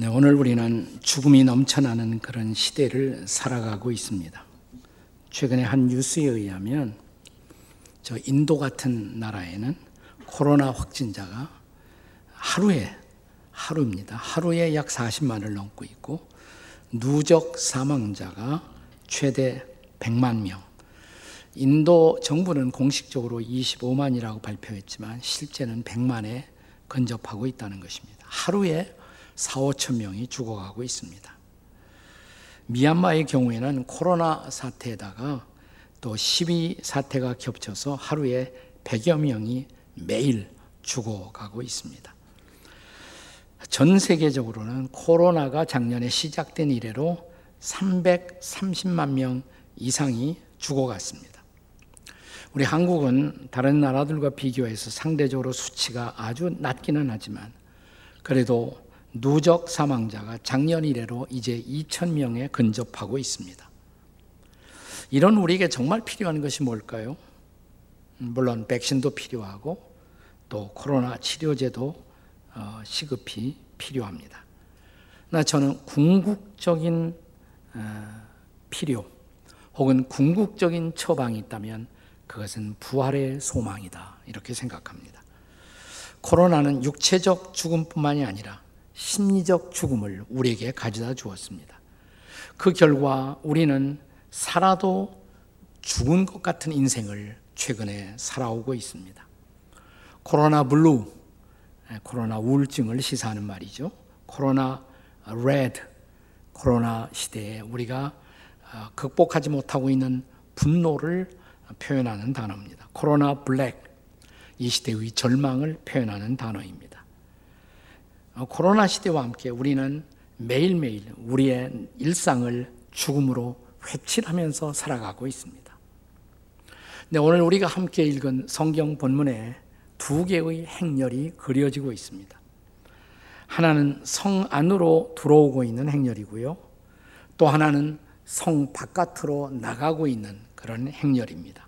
네, 오늘 우리는 죽음이 넘쳐나는 그런 시대를 살아가고 있습니다. 최근에 한 뉴스에 의하면 저 인도 같은 나라에는 코로나 확진자가 하루에 하루입니다. 하루에 약 40만을 넘고 있고 누적 사망자가 최대 100만 명. 인도 정부는 공식적으로 25만이라고 발표했지만 실제는 100만에 근접하고 있다는 것입니다. 하루에 4, 5천 명이 죽어가고 있습니다. 미얀마의 경우에는 코로나 사태에다가 또 시위 사태가 겹쳐서 하루에 100여 명이 매일 죽어가고 있습니다. 전 세계적으로는 코로나가 작년에 시작된 이래로 330만 명 이상이 죽어갔습니다. 우리 한국은 다른 나라들과 비교해서 상대적으로 수치가 아주 낮기는 하지만 그래도 누적 사망자가 작년 이래로 이제 2천 명에 근접하고 있습니다. 이런 우리에게 정말 필요한 것이 뭘까요? 물론 백신도 필요하고 또 코로나 치료제도 어, 시급히 필요합니다. 나 저는 궁극적인 어, 필요 혹은 궁극적인 처방이 있다면 그것은 부활의 소망이다 이렇게 생각합니다. 코로나는 육체적 죽음뿐만이 아니라 심리적 죽음을 우리에게 가져다 주었습니다. 그 결과 우리는 살아도 죽은 것 같은 인생을 최근에 살아오고 있습니다. 코로나 블루, 코로나 우울증을 시사하는 말이죠. 코로나 레드, 코로나 시대에 우리가 어, 극복하지 못하고 있는 분노를 표현하는 단어입니다. 코로나 블랙, 이 시대의 절망을 표현하는 단어입니다. 어, 코로나 시대와 함께 우리는 매일매일 우리의 일상을 죽음으로 회칠하면서 살아가고 있습니다. 네, 오늘 우리가 함께 읽은 성경 본문에 두 개의 행렬이 그려지고 있습니다. 하나는 성 안으로 들어오고 있는 행렬이고요. 또 하나는 성 바깥으로 나가고 있는 그런 행렬입니다.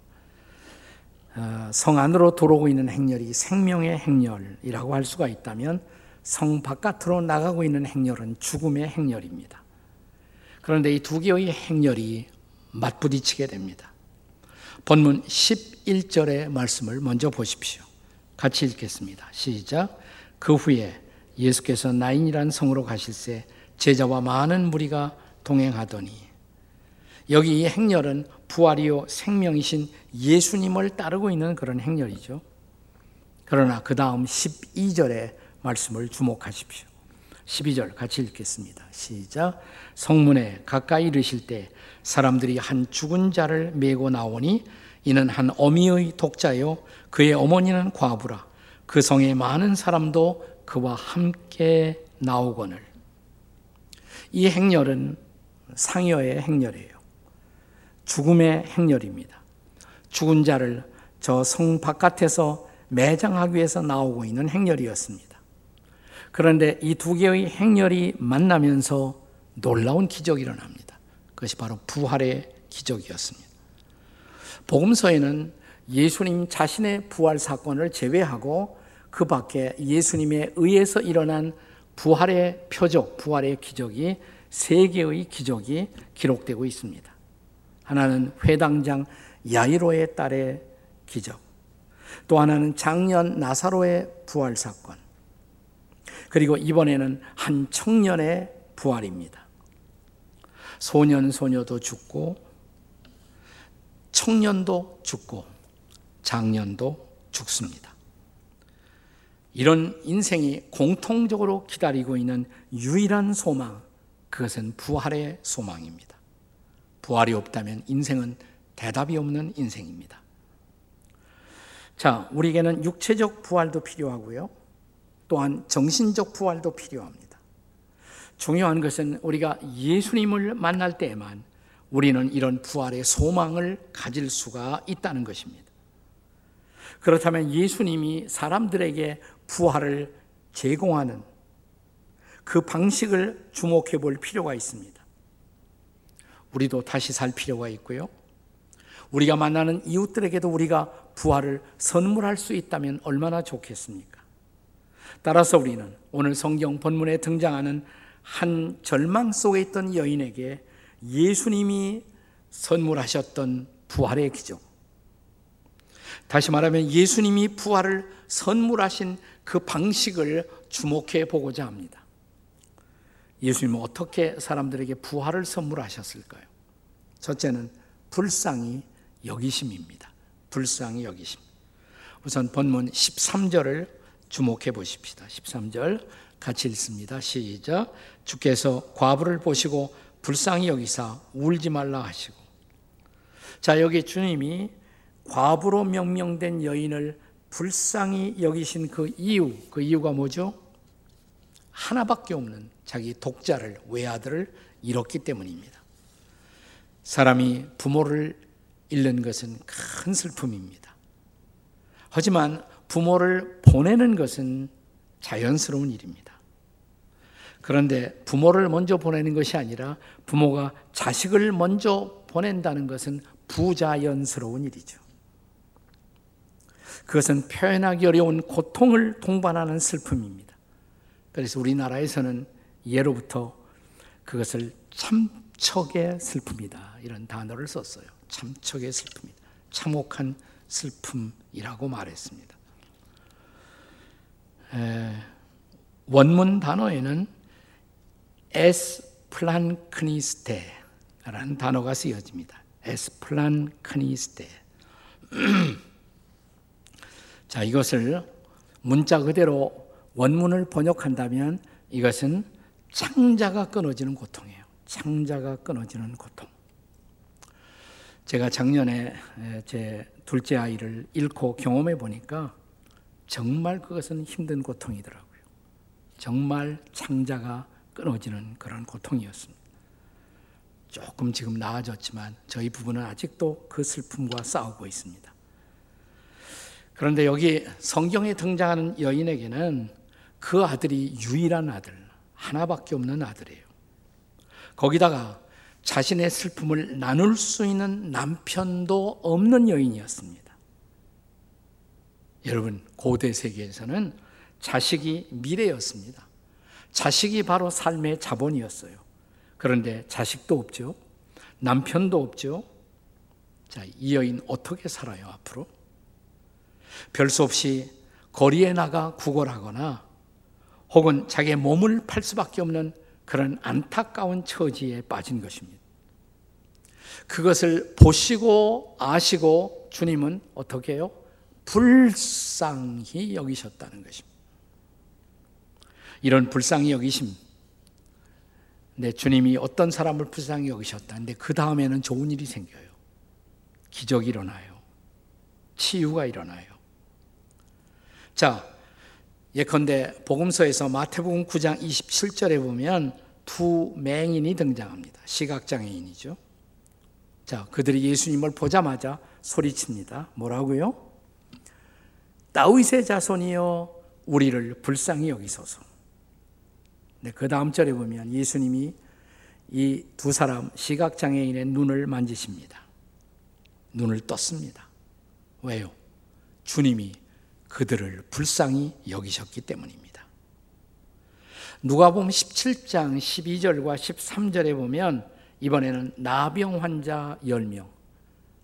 어, 성 안으로 들어오고 있는 행렬이 생명의 행렬이라고 할 수가 있다면 성 바깥으로 나가고 있는 행렬은 죽음의 행렬입니다. 그런데 이 두 개의 행렬이 맞부딪히게 됩니다. 본문 11절의 말씀을 먼저 보십시오. 같이 읽겠습니다. 시작. 그 후에 예수께서 나인이란 성으로 가실새 제자와 많은 무리가 동행하더니 여기 이 행렬은 부활이요 생명이신 예수님을 따르고 있는 그런 행렬이죠. 그러나 그 다음 12절에 말씀을 주목하십시오. 12절 같이 읽겠습니다. 시작. 성문에 가까이 이르실 때 사람들이 한 죽은 자를 메고 나오니 이는 한 어미의 독자요 그의 어머니는 과부라 그 성에 많은 사람도 그와 함께 나오거늘 이 행렬은 상여의 행렬이에요. 죽음의 행렬입니다. 죽은 자를 저 성 바깥에서 매장하기 위해서 나오고 있는 행렬이었습니다. 그런데 이 두 개의 행렬이 만나면서 놀라운 기적이 일어납니다. 그것이 바로 부활의 기적이었습니다. 복음서에는 예수님 자신의 부활 사건을 제외하고 그 밖에 예수님에 의해서 일어난 부활의 표적, 부활의 기적이 세 개의 기적이 기록되고 있습니다. 하나는 회당장 야이로의 딸의 기적, 또 하나는 장년 나사로의 부활 사건, 그리고 이번에는 한 청년의 부활입니다. 소년, 소녀도 죽고, 청년도 죽고, 장년도 죽습니다. 이런 인생이 공통적으로 기다리고 있는 유일한 소망, 그것은 부활의 소망입니다. 부활이 없다면 인생은 대답이 없는 인생입니다. 자, 우리에게는 육체적 부활도 필요하고요. 또한 정신적 부활도 필요합니다. 중요한 것은 우리가 예수님을 만날 때에만 우리는 이런 부활의 소망을 가질 수가 있다는 것입니다. 그렇다면 예수님이 사람들에게 부활을 제공하는 그 방식을 주목해 볼 필요가 있습니다. 우리도 다시 살 필요가 있고요. 우리가 만나는 이웃들에게도 우리가 부활을 선물할 수 있다면 얼마나 좋겠습니까? 따라서 우리는 오늘 성경 본문에 등장하는 한 절망 속에 있던 여인에게 예수님이 선물하셨던 부활의 기적. 다시 말하면 예수님이 부활을 선물하신 그 방식을 주목해 보고자 합니다. 예수님은 어떻게 사람들에게 부활을 선물하셨을까요? 첫째는 불쌍히 여기심입니다. 불쌍히 여기심. 우선 본문 13절을 주목해 보십시다. 13절 같이 읽습니다. 시작. 주께서 과부를 보시고 불쌍히 여기사 울지 말라 하시고. 자, 여기 주님이 과부로 명명된 여인을 불쌍히 여기신 그 이유, 그 이유가 뭐죠? 하나밖에 없는 자기 독자를, 외아들을 잃었기 때문입니다. 사람이 부모를 잃는 것은 큰 슬픔입니다. 하지만 부모를 보내는 것은 자연스러운 일입니다. 그런데 부모를 먼저 보내는 것이 아니라 부모가 자식을 먼저 보낸다는 것은 부자연스러운 일이죠. 그것은 표현하기 어려운 고통을 동반하는 슬픔입니다. 그래서 우리나라에서는 예로부터 그것을 참척의 슬픔이다. 이런 단어를 썼어요. 참척의 슬픔이다. 참혹한 슬픔이라고 말했습니다. 에, 원문 단어에는 에스플란크니스테라는 단어가 쓰여집니다. 에스플란크니스테. 자, 이것을 문자 그대로 원문을 번역한다면 이것은 창자가 끊어지는 고통이에요. 창자가 끊어지는 고통. 제가 작년에 제 둘째 아이를 잃고 경험해 보니까 정말 그것은 힘든 고통이더라고요. 정말 창자가 끊어지는 그런 고통이었습니다. 조금 지금 나아졌지만 저희 부부는 아직도 그 슬픔과 싸우고 있습니다. 그런데 여기 성경에 등장하는 여인에게는 그 아들이 유일한 아들, 하나밖에 없는 아들이에요. 거기다가 자신의 슬픔을 나눌 수 있는 남편도 없는 여인이었습니다. 여러분, 고대 세계에서는 자식이 미래였습니다. 자식이 바로 삶의 자본이었어요. 그런데 자식도 없죠. 남편도 없죠. 자, 이 여인 어떻게 살아요, 앞으로? 별 수 없이 거리에 나가 구걸하거나 혹은 자기의 몸을 팔 수밖에 없는 그런 안타까운 처지에 빠진 것입니다. 그것을 보시고 아시고 주님은 어떻게 해요? 불쌍히 여기셨다는 것입니다. 이런 불쌍히 여기심. 네, 주님이 어떤 사람을 불쌍히 여기셨다. 근데 그 다음에는 좋은 일이 생겨요. 기적이 일어나요. 치유가 일어나요. 자, 예컨대 복음서에서 마태복음 9장 27절에 보면 두 맹인이 등장합니다. 시각장애인이죠. 자, 그들이 예수님을 보자마자 소리칩니다. 뭐라고요? 다윗의 자손이여 우리를 불쌍히 여기소서. 네, 그 다음 절에 보면 예수님이 이 두 사람 시각 장애인의 눈을 만지십니다. 눈을 떴습니다. 왜요? 주님이 그들을 불쌍히 여기셨기 때문입니다. 누가복음 17장 12절과 13절에 보면 이번에는 나병 환자 10명,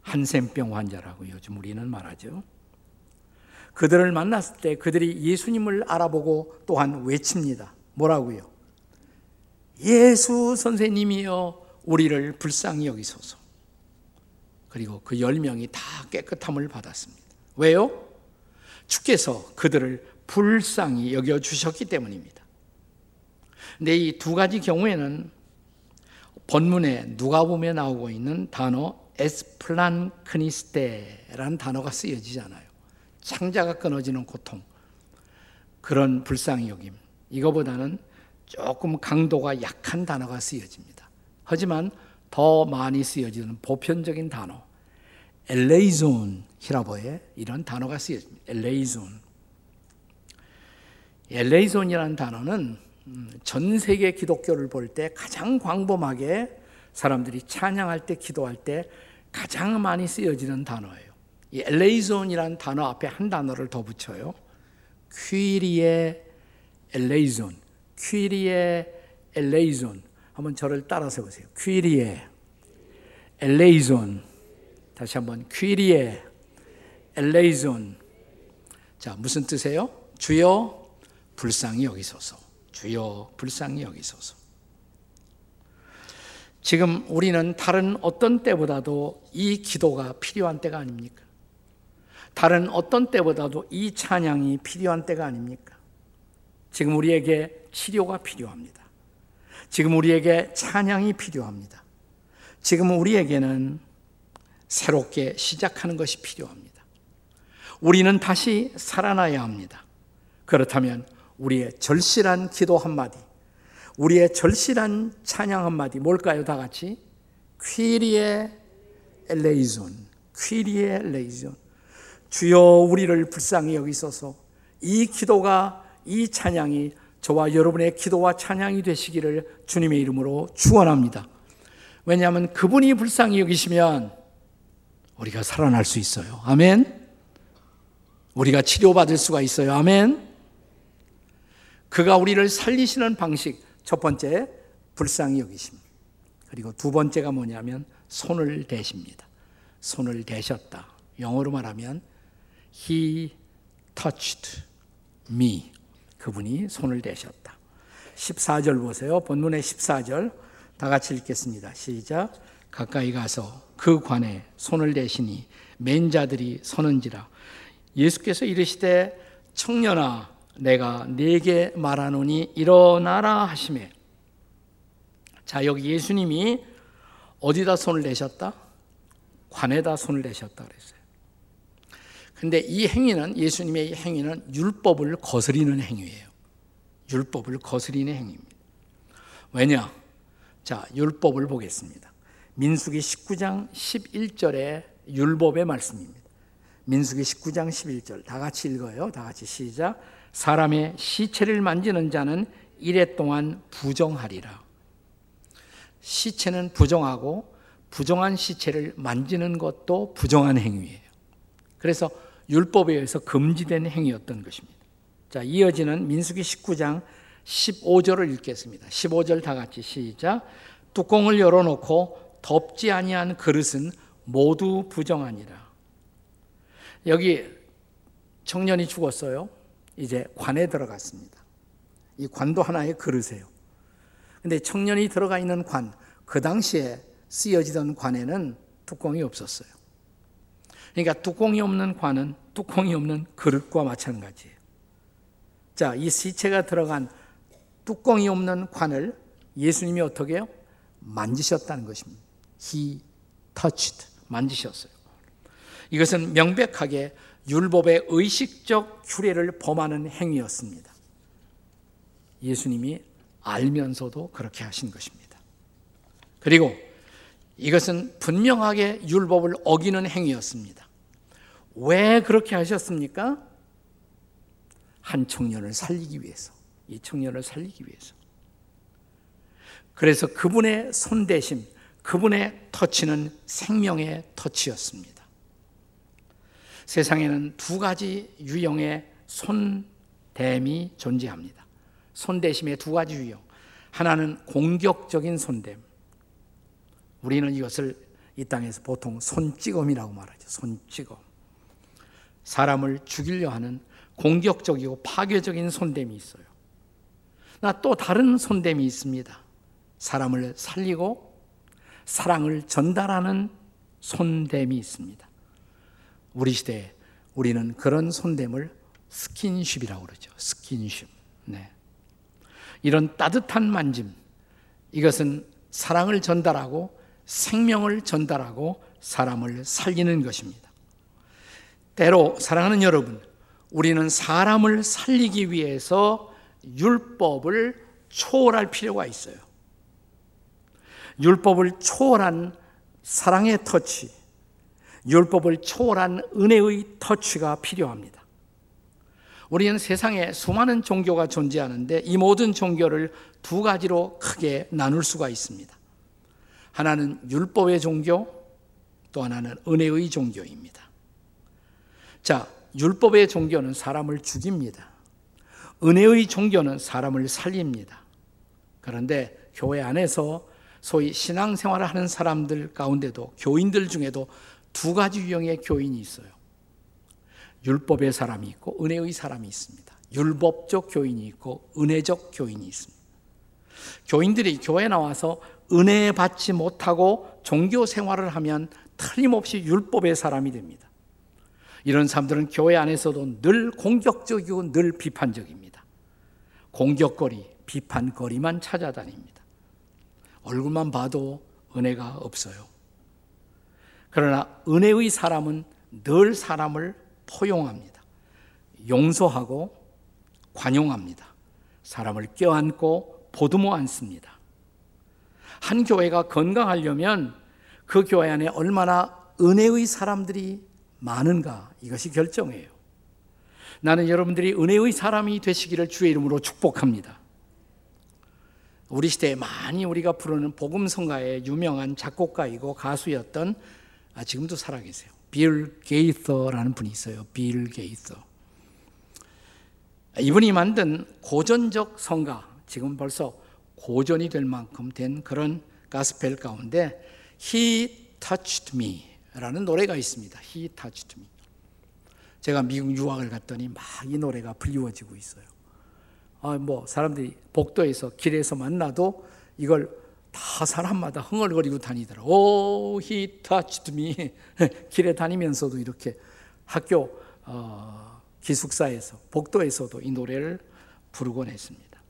한센병 환자라고 요즘 우리는 말하죠. 그들을 만났을 때 그들이 예수님을 알아보고 또한 외칩니다. 뭐라고요? 예수 선생님이여 우리를 불쌍히 여기소서. 그리고 그 열 명이 다 깨끗함을 받았습니다. 왜요? 주께서 그들을 불쌍히 여겨 주셨기 때문입니다. 근데 이 두 가지 경우에는 본문에 누가복음 나오고 있는 단어 ἐσπλαγχνίσθη라는 단어가 쓰여지잖아요. 창자가 끊어지는 고통, 그런 불쌍히 여김. 이거보다는 조금 강도가 약한 단어가 쓰여집니다. 하지만 더 많이 쓰여지는 보편적인 단어, ἐλέησον 헬라어에 이런 단어가 쓰여집니다. ἐλέησον. ἐλέησον이라는 단어는 음, 전 세계 기독교를 볼 때 가장 광범하게 사람들이 찬양할 때 기도할 때 가장 많이 쓰여지는 단어예요. 이 ἐλέησον이라는 단어 앞에 한 단어를 더 붙여요. Κύριε ἐλέησον, Κύριε ἐλέησον. 한번 저를 따라서 보세요. Κύριε ἐλέησον. 다시 한번 Κύριε ἐλέησον. 자, 무슨 뜻이에요? 주여 불쌍히 여기소서. 주여 불쌍히 여기소서. 지금 우리는 다른 어떤 때보다도 이 기도가 필요한 때가 아닙니까? 다른 어떤 때보다도 이 찬양이 필요한 때가 아닙니까? 지금 우리에게 치료가 필요합니다. 지금 우리에게 찬양이 필요합니다. 지금 우리에게는 새롭게 시작하는 것이 필요합니다. 우리는 다시 살아나야 합니다. 그렇다면 우리의 절실한 기도 한마디, 우리의 절실한 찬양 한마디 뭘까요? 다 같이 Κύριε ἐλέησον, Κύριε ἐλέησον. 주여 우리를 불쌍히 여기소서. 이 기도가 이 찬양이 저와 여러분의 기도와 찬양이 되시기를 주님의 이름으로 축원합니다. 왜냐하면 그분이 불쌍히 여기시면 우리가 살아날 수 있어요. 아멘. 우리가 치료받을 수가 있어요. 아멘. 그가 우리를 살리시는 방식 첫 번째 불쌍히 여기심. 그리고 두 번째가 뭐냐면 손을 대십니다. 손을 대셨다. 영어로 말하면 he touched me. 그분이 손을 대셨다. 14절 보세요. 본문의 14절 다 같이 읽겠습니다. 시작. 가까이 가서 그 관에 손을 대시니 맨 자들이 서는지라. 예수께서 이르시되 청년아 내가 네게 말하노니 일어나라 하심에 자 여기 예수님이 어디다 손을 내셨다? 관에다 손을 내셨다 그랬어요. 근데 이 행위는 예수님의 이 행위는 율법을 거스리는 행위예요. 율법을 거스리는 행위입니다. 왜냐? 자, 율법을 보겠습니다. 민수기 19장 11절의 율법의 말씀입니다. 민수기 19장 11절 다 같이 읽어요. 다 같이 시작. 사람의 시체를 만지는 자는 이래 동안 부정하리라. 시체는 부정하고 부정한 시체를 만지는 것도 부정한 행위예요. 그래서 율법에 의해서 금지된 행위였던 것입니다. 자, 이어지는 민수기 19장 15절을 읽겠습니다. 15절 다 같이 시작. 뚜껑을 열어놓고 덮지 아니한 그릇은 모두 부정하니라. 여기 청년이 죽었어요. 이제 관에 들어갔습니다. 이 관도 하나의 그릇이에요. 근데 청년이 들어가 있는 관, 그 당시에 쓰여지던 관에는 뚜껑이 없었어요. 그러니까 뚜껑이 없는 관은 뚜껑이 없는 그릇과 마찬가지예요. 자, 이 시체가 들어간 뚜껑이 없는 관을 예수님이 어떻게 해요? 만지셨다는 것입니다. He touched. 만지셨어요. 이것은 명백하게 율법의 의식적 규례를 범하는 행위였습니다. 예수님이 알면서도 그렇게 하신 것입니다. 그리고 이것은 분명하게 율법을 어기는 행위였습니다. 왜 그렇게 하셨습니까? 한 청년을 살리기 위해서. 이 청년을 살리기 위해서. 그래서 그분의 손대심, 그분의 터치는 생명의 터치였습니다. 세상에는 두 가지 유형의 손댐이 존재합니다. 손대심의 두 가지 유형. 하나는 공격적인 손댐. 우리는 이것을 이 땅에서 보통 손찌검이라고 말하죠. 손찌검. 사람을 죽이려 하는 공격적이고 파괴적인 손댐이 있어요. 나 또 다른 손댐이 있습니다. 사람을 살리고 사랑을 전달하는 손댐이 있습니다. 우리 시대에 우리는 그런 손됨을 스킨십이라고 그러죠. 스킨십. 네. 이런 따뜻한 만짐, 이것은 사랑을 전달하고 생명을 전달하고 사람을 살리는 것입니다. 때로 사랑하는 여러분, 우리는 사람을 살리기 위해서 율법을 초월할 필요가 있어요. 율법을 초월한 사랑의 터치, 율법을 초월한 은혜의 터치가 필요합니다. 우리는 세상에 수많은 종교가 존재하는데 이 모든 종교를 두 가지로 크게 나눌 수가 있습니다. 하나는 율법의 종교, 또 하나는 은혜의 종교입니다. 자, 율법의 종교는 사람을 죽입니다. 은혜의 종교는 사람을 살립니다. 그런데 교회 안에서 소위 신앙생활을 하는 사람들 가운데도 교인들 중에도 두 가지 유형의 교인이 있어요. 율법의 사람이 있고 은혜의 사람이 있습니다. 율법적 교인이 있고 은혜적 교인이 있습니다. 교인들이 교회 나와서 은혜 받지 못하고 종교 생활을 하면 틀림없이 율법의 사람이 됩니다. 이런 사람들은 교회 안에서도 늘 공격적이고 늘 비판적입니다. 공격거리, 비판거리만 찾아다닙니다. 얼굴만 봐도 은혜가 없어요. 그러나 은혜의 사람은 늘 사람을 포용합니다. 용서하고 관용합니다. 사람을 껴안고 보듬어 안습니다. 한 교회가 건강하려면 그 교회 안에 얼마나 은혜의 사람들이 많은가 이것이 결정해요. 나는 여러분들이 은혜의 사람이 되시기를 주의 이름으로 축복합니다. 우리 시대에 많이 우리가 부르는 복음성가의 유명한 작곡가이고 가수였던 아, 지금도 살아계세요. 빌 게이서라는 분이 있어요. 빌 게이서. 이분이 만든 고전적 성가, 지금 벌써 고전이 될 만큼 된 그런 가스펠 가운데 He Touched Me 라는 노래가 있습니다. He Touched Me. 제가 미국 유학을 갔더니 막 이 노래가 불리워지고 있어요. 아, 뭐 사람들이 복도에서 길에서 만나도 이걸 다 사람마다 흥얼거리고 다니더라. 오, he touched me. 길에 다니면서도 이렇게 학교 어, 기숙사에서 복도에서도 이 노래를 부르곤 했습니다.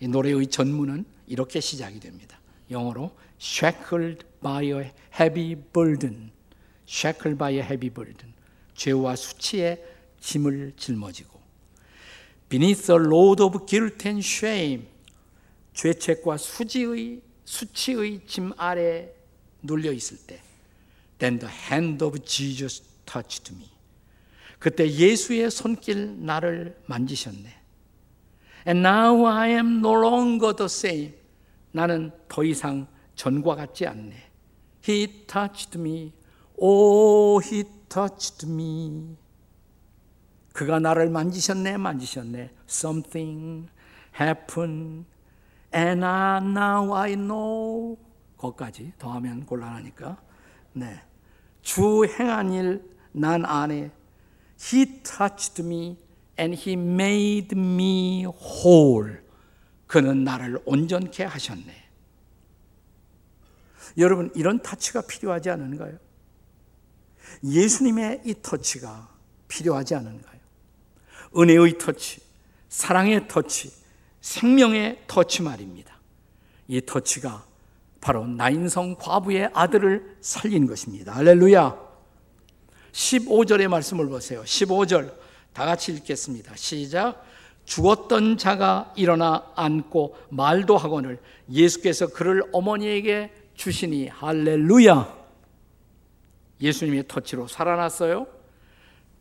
이 노래의 전문은 이렇게 시작이 됩니다. 영어로 shackled by a heavy burden. Shackled by a heavy burden. 죄와 수치의 짐을 짊어지고 beneath a load of guilt and shame. 죄책과 수지의 수치의 짐 아래 눌려 있을 때 then the hand of Jesus touched me. 그때 예수의 손길 나를 만지셨네. And now I am no longer the same. 나는 더 이상 전과 같지 않네. He touched me. Oh, he touched me. 그가 나를 만지셨네, 만지셨네. Something happened. And now I know. 거기까지 더하면 곤란하니까. 네. 주 행한 일난 안에 He touched me and he made me whole. 그는 나를 온전케 하셨네. 여러분, 이런 터치가 필요하지 않은가요? 예수님의 이 터치가 필요하지 않은가요? 은혜의 터치, 사랑의 터치, 생명의 터치 말입니다. 이 터치가 바로 나인성 과부의 아들을 살린 것입니다. 할렐루야. 15절의 말씀을 보세요. 15절 다 같이 읽겠습니다. 시작. 죽었던 자가 일어나 앉고 말도 하거늘 예수께서 그를 어머니에게 주시니 할렐루야. 예수님의 터치로 살아났어요.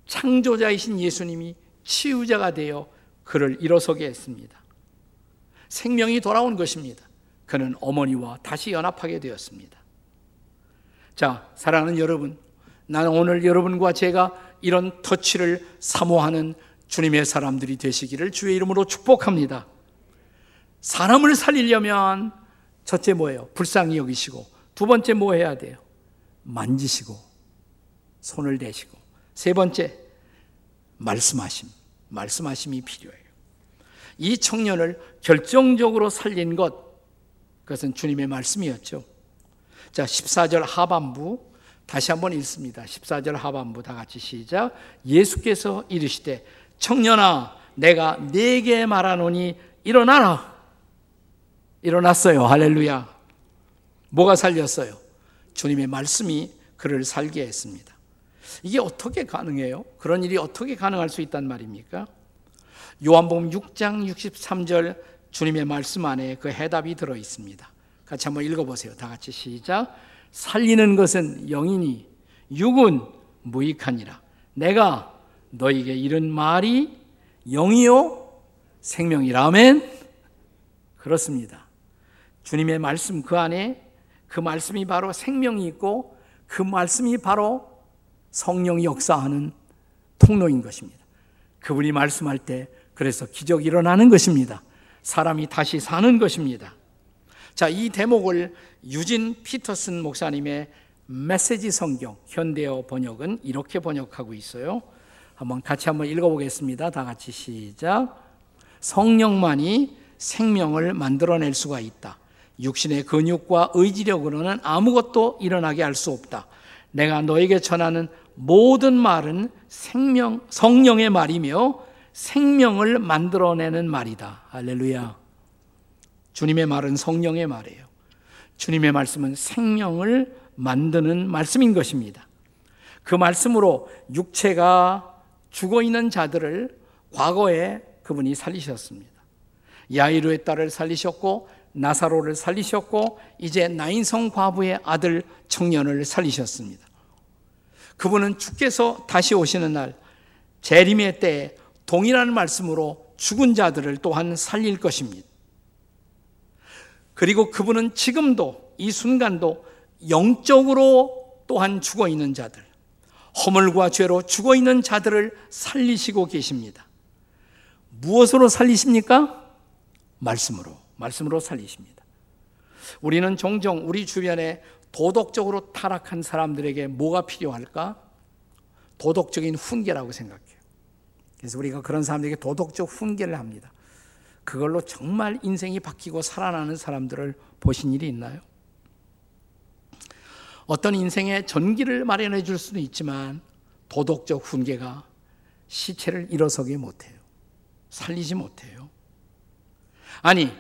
창조자이신 예수님이 치유자가 되어 그를 일어서게 했습니다. 생명이 돌아온 것입니다. 그는 어머니와 다시 연합하게 되었습니다. 자, 사랑하는 여러분, 나는 오늘 여러분과 제가 이런 터치를 사모하는 주님의 사람들이 되시기를 주의 이름으로 축복합니다. 사람을 살리려면 첫째 뭐예요? 불쌍히 여기시고 두 번째 뭐 해야 돼요? 만지시고 손을 대시고 세 번째 말씀하심. 말씀하심이 필요해요. 이 청년을 결정적으로 살린 것 그것은 주님의 말씀이었죠. 자, 14절 하반부 다시 한번 읽습니다. 14절 하반부 다 같이 시작. 예수께서 이르시되 청년아 내가 네게 말하노니 일어나라. 일어났어요. 할렐루야. 뭐가 살렸어요? 주님의 말씀이 그를 살게 했습니다. 이게 어떻게 가능해요? 그런 일이 어떻게 가능할 수 있단 말입니까? 요한복음 6장 63절 주님의 말씀 안에 그 해답이 들어 있습니다. 같이 한번 읽어 보세요. 다 같이 시작. 살리는 것은 영이니 육은 무익하니라. 내가 너에게 이런 말이 영이요 생명이라. 아멘. 그렇습니다. 주님의 말씀 그 안에 그 말씀이 바로 생명이 있고 그 말씀이 바로 성령이 역사하는 통로인 것입니다. 그분이 말씀할 때 그래서 기적이 일어나는 것입니다. 사람이 다시 사는 것입니다. 자, 이 대목을 유진 피터슨 목사님의 메시지 성경 현대어 번역은 이렇게 번역하고 있어요. 한번 같이 한번 읽어보겠습니다. 다 같이 시작. 성령만이 생명을 만들어낼 수가 있다. 육신의 근육과 의지력으로는 아무것도 일어나게 할 수 없다. 내가 너에게 전하는 모든 말은 생명, 성령의 말이며 생명을 만들어내는 말이다. 할렐루야. 주님의 말은 성령의 말이에요. 주님의 말씀은 생명을 만드는 말씀인 것입니다. 그 말씀으로 육체가 죽어 있는 자들을 과거에 그분이 살리셨습니다. 야이루의 딸을 살리셨고 나사로를 살리셨고 이제 나인성 과부의 아들 청년을 살리셨습니다. 그분은 주께서 다시 오시는 날 재림의 때에 동일한 말씀으로 죽은 자들을 또한 살릴 것입니다. 그리고 그분은 지금도 이 순간도 영적으로 또한 죽어 있는 자들, 허물과 죄로 죽어 있는 자들을 살리시고 계십니다. 무엇으로 살리십니까? 말씀으로, 말씀으로 살리십니다. 우리는 종종 우리 주변에 도덕적으로 타락한 사람들에게 뭐가 필요할까? 도덕적인 훈계라고 생각해요. 그래서 우리가 그런 사람들에게 도덕적 훈계를 합니다. 그걸로 정말 인생이 바뀌고 살아나는 사람들을 보신 일이 있나요? 어떤 인생의 전기를 마련해 줄 수는 있지만 도덕적 훈계가 시체를 일어서게 못해요. 살리지 못해요. 아니,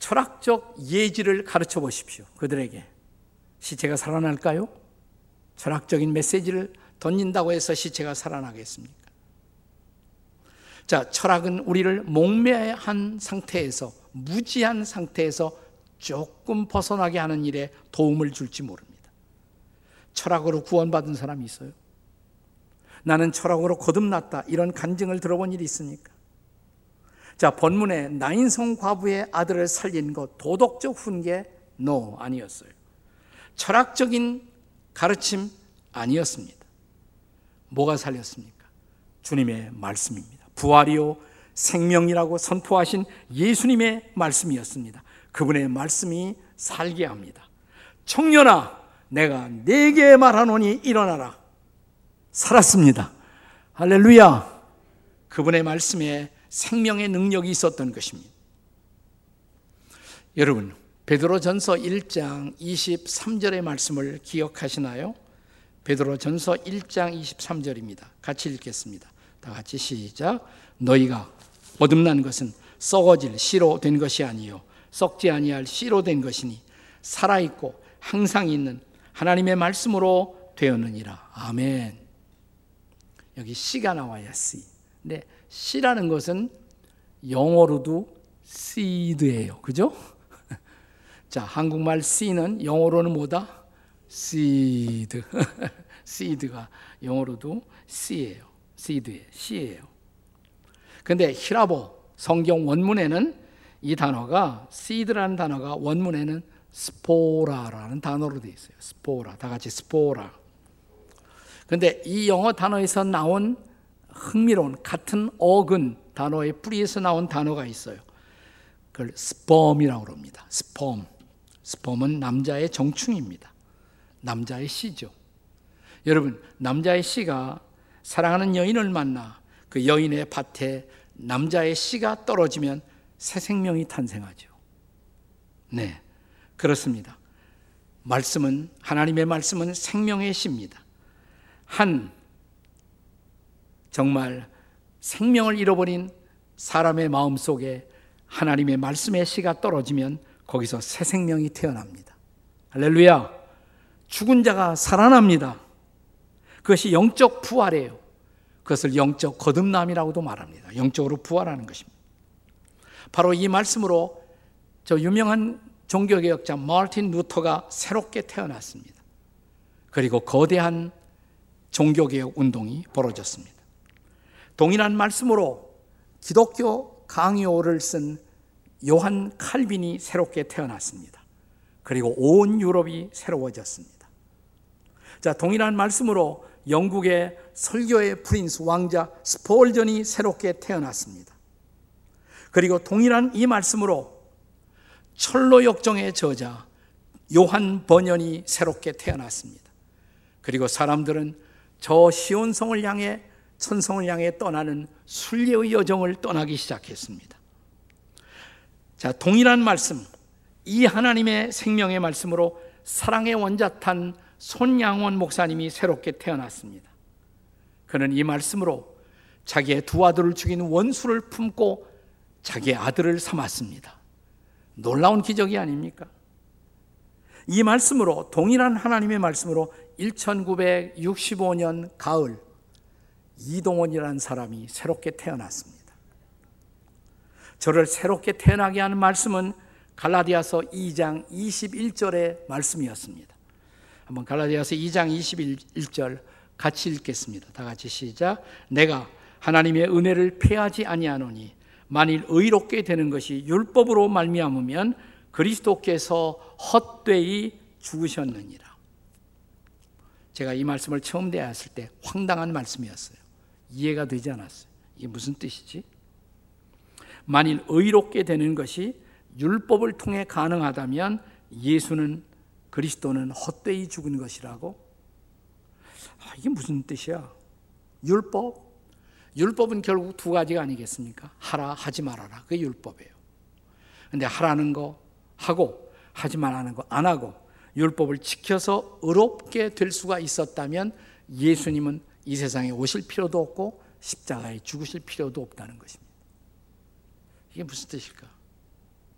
철학적 예지를 가르쳐 보십시오. 그들에게. 시체가 살아날까요? 철학적인 메시지를 던진다고 해서 시체가 살아나겠습니까? 자, 철학은 우리를 몽매한 상태에서, 무지한 상태에서 조금 벗어나게 하는 일에 도움을 줄지 모릅니다. 철학으로 구원받은 사람이 있어요? 나는 철학으로 거듭났다. 이런 간증을 들어본 일이 있습니까? 자, 본문에 나인성 과부의 아들을 살린 것, 도덕적 훈계? No, 아니었어요. 철학적인 가르침? 아니었습니다. 뭐가 살렸습니까? 주님의 말씀입니다. 부활이요, 생명이라고 선포하신 예수님의 말씀이었습니다. 그분의 말씀이 살게 합니다. 청년아, 내가 네게 말하노니 일어나라. 살았습니다. 할렐루야. 그분의 말씀에 생명의 능력이 있었던 것입니다. 여러분, 베드로전서 1장 23절의 말씀을 기억하시나요? 베드로전서 1장 23절입니다. 같이 읽겠습니다. 다 같이 시작. 너희가 거듭난 것은 썩어질 씨로 된 것이 아니요 썩지 아니할 씨로 된 것이니 살아 있고 항상 있는 하나님의 말씀으로 되었느니라. 아멘. 여기 씨가 나와야 씨. 근데 씨라는 것은 영어로도 seed예요. 그죠? 자, 한국말 씨는 영어로는 뭐다? seed. seed가 영어로도 씨예요. seed예요. 씨예요. 근데 히라보 성경 원문에는 이 단어가 seed라는 단어가 원문에는 스포라라는 단어로 되어 있어요. 스포라. 다 같이 스포라. 근데 이 영어 단어에서 나온 흥미로운 같은 어근 단어의 뿌리에서 나온 단어가 있어요. 그걸 스펌이라고 합니다. 스펌. 스펌은 남자의 정충입니다. 남자의 씨죠. 여러분, 남자의 씨가 사랑하는 여인을 만나 그 여인의 밭에 남자의 씨가 떨어지면 새 생명이 탄생하죠. 네. 그렇습니다. 말씀은 하나님의 말씀은 생명의 씨입니다. 한 정말 생명을 잃어버린 사람의 마음 속에 하나님의 말씀의 씨가 떨어지면 거기서 새 생명이 태어납니다. 할렐루야. 죽은 자가 살아납니다. 그것이 영적 부활이에요. 그것을 영적 거듭남이라고도 말합니다. 영적으로 부활하는 것입니다. 바로 이 말씀으로 저 유명한 종교개혁자 마틴 루터가 새롭게 태어났습니다. 그리고 거대한 종교개혁 운동이 벌어졌습니다. 동일한 말씀으로 기독교 강요를 쓴 요한 칼빈이 새롭게 태어났습니다. 그리고 온 유럽이 새로워졌습니다. 자, 동일한 말씀으로 영국의 설교의 프린스 왕자 스폴전이 새롭게 태어났습니다. 그리고 동일한 이 말씀으로 철로 역정의 저자 요한 번연이 새롭게 태어났습니다. 그리고 사람들은 저 시온성을 향해 천성을 향해 떠나는 순례의 여정을 떠나기 시작했습니다. 자, 동일한 말씀, 이 하나님의 생명의 말씀으로 사랑의 원자탄 손양원 목사님이 새롭게 태어났습니다. 그는 이 말씀으로 자기의 두 아들을 죽인 원수를 품고 자기의 아들을 삼았습니다. 놀라운 기적이 아닙니까? 이 말씀으로 동일한 하나님의 말씀으로 1965년 가을 이동원이라는 사람이 새롭게 태어났습니다. 저를 새롭게 태어나게 하는 말씀은 갈라디아서 2장 21절의 말씀이었습니다. 한번 갈라디아서 2장 21절 같이 읽겠습니다. 다 같이 시작. 내가 하나님의 은혜를 패하지 아니하노니 만일 의롭게 되는 것이 율법으로 말미암으면 그리스도께서 헛되이 죽으셨느니라. 제가 이 말씀을 처음 대했을 때 황당한 말씀이었어요. 이해가 되지 않았어요. 이게 무슨 뜻이지? 만일 의롭게 되는 것이 율법을 통해 가능하다면 예수는 그리스도는 헛되이 죽은 것이라고? 아, 이게 무슨 뜻이야? 율법? 율법은 결국 두 가지가 아니겠습니까? 하라, 하지 말아라. 그게 율법이에요. 근데 하라는 거 하고 하지 말라는 거 안 하고 율법을 지켜서 의롭게 될 수가 있었다면 예수님은 이 세상에 오실 필요도 없고 십자가에 죽으실 필요도 없다는 것입니다. 이게 무슨 뜻일까?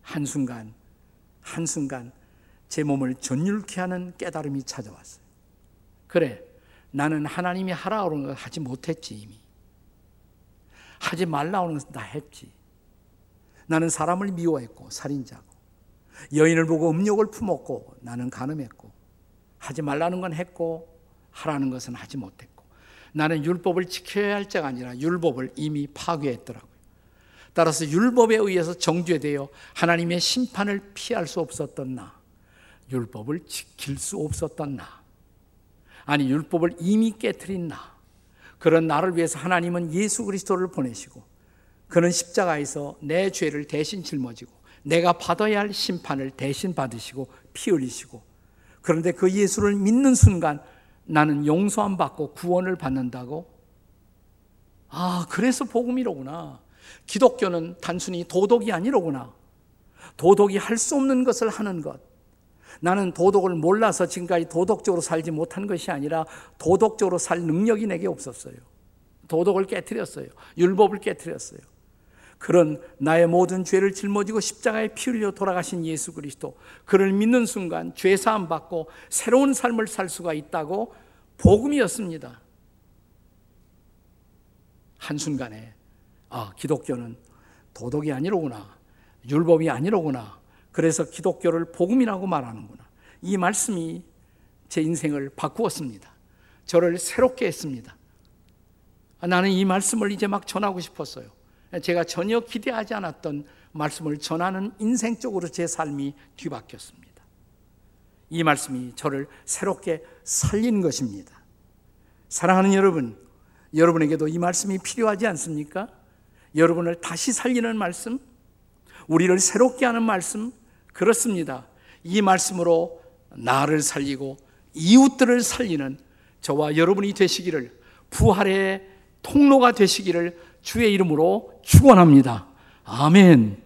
한순간, 한순간 제 몸을 전율케 하는 깨달음이 찾아왔어요. 그래, 나는 하나님이 하라고 하는 걸 하지 못했지, 이미. 하지 말라고 하는 것은 다 했지. 나는 사람을 미워했고, 살인자고. 여인을 보고 음욕을 품었고, 나는 가늠했고. 하지 말라는 건 했고, 하라는 것은 하지 못했고. 나는 율법을 지켜야 할 자가 아니라 율법을 이미 파괴했더라고요. 따라서 율법에 의해서 정죄되어 하나님의 심판을 피할 수 없었던 나. 율법을 지킬 수 없었던 나. 아니, 율법을 이미 깨뜨린 나. 그런 나를 위해서 하나님은 예수 그리스도를 보내시고 그는 십자가에서 내 죄를 대신 짊어지고 내가 받아야 할 심판을 대신 받으시고 피 흘리시고 그런데 그 예수를 믿는 순간 나는 용서함 받고 구원을 받는다고? 아, 그래서 복음이로구나. 기독교는 단순히 도덕이 아니로구나. 도덕이 할 수 없는 것을 하는 것. 나는 도덕을 몰라서 지금까지 도덕적으로 살지 못한 것이 아니라 도덕적으로 살 능력이 내게 없었어요. 도덕을 깨뜨렸어요. 율법을 깨뜨렸어요. 그런 나의 모든 죄를 짊어지고 십자가에 피 흘려 돌아가신 예수 그리스도 그를 믿는 순간 죄 사함 받고 새로운 삶을 살 수가 있다고 복음이었습니다. 한순간에 아, 기독교는 도덕이 아니로구나. 율법이 아니로구나. 그래서 기독교를 복음이라고 말하는구나. 이 말씀이 제 인생을 바꾸었습니다. 저를 새롭게 했습니다. 나는 이 말씀을 이제 막 전하고 싶었어요. 제가 전혀 기대하지 않았던 말씀을 전하는 인생적으로 제 삶이 뒤바뀌었습니다. 이 말씀이 저를 새롭게 살린 것입니다. 사랑하는 여러분, 여러분에게도 이 말씀이 필요하지 않습니까? 여러분을 다시 살리는 말씀, 우리를 새롭게 하는 말씀, 그렇습니다. 이 말씀으로 나를 살리고 이웃들을 살리는 저와 여러분이 되시기를 부활의 통로가 되시기를 주의 이름으로 축원합니다. 아멘.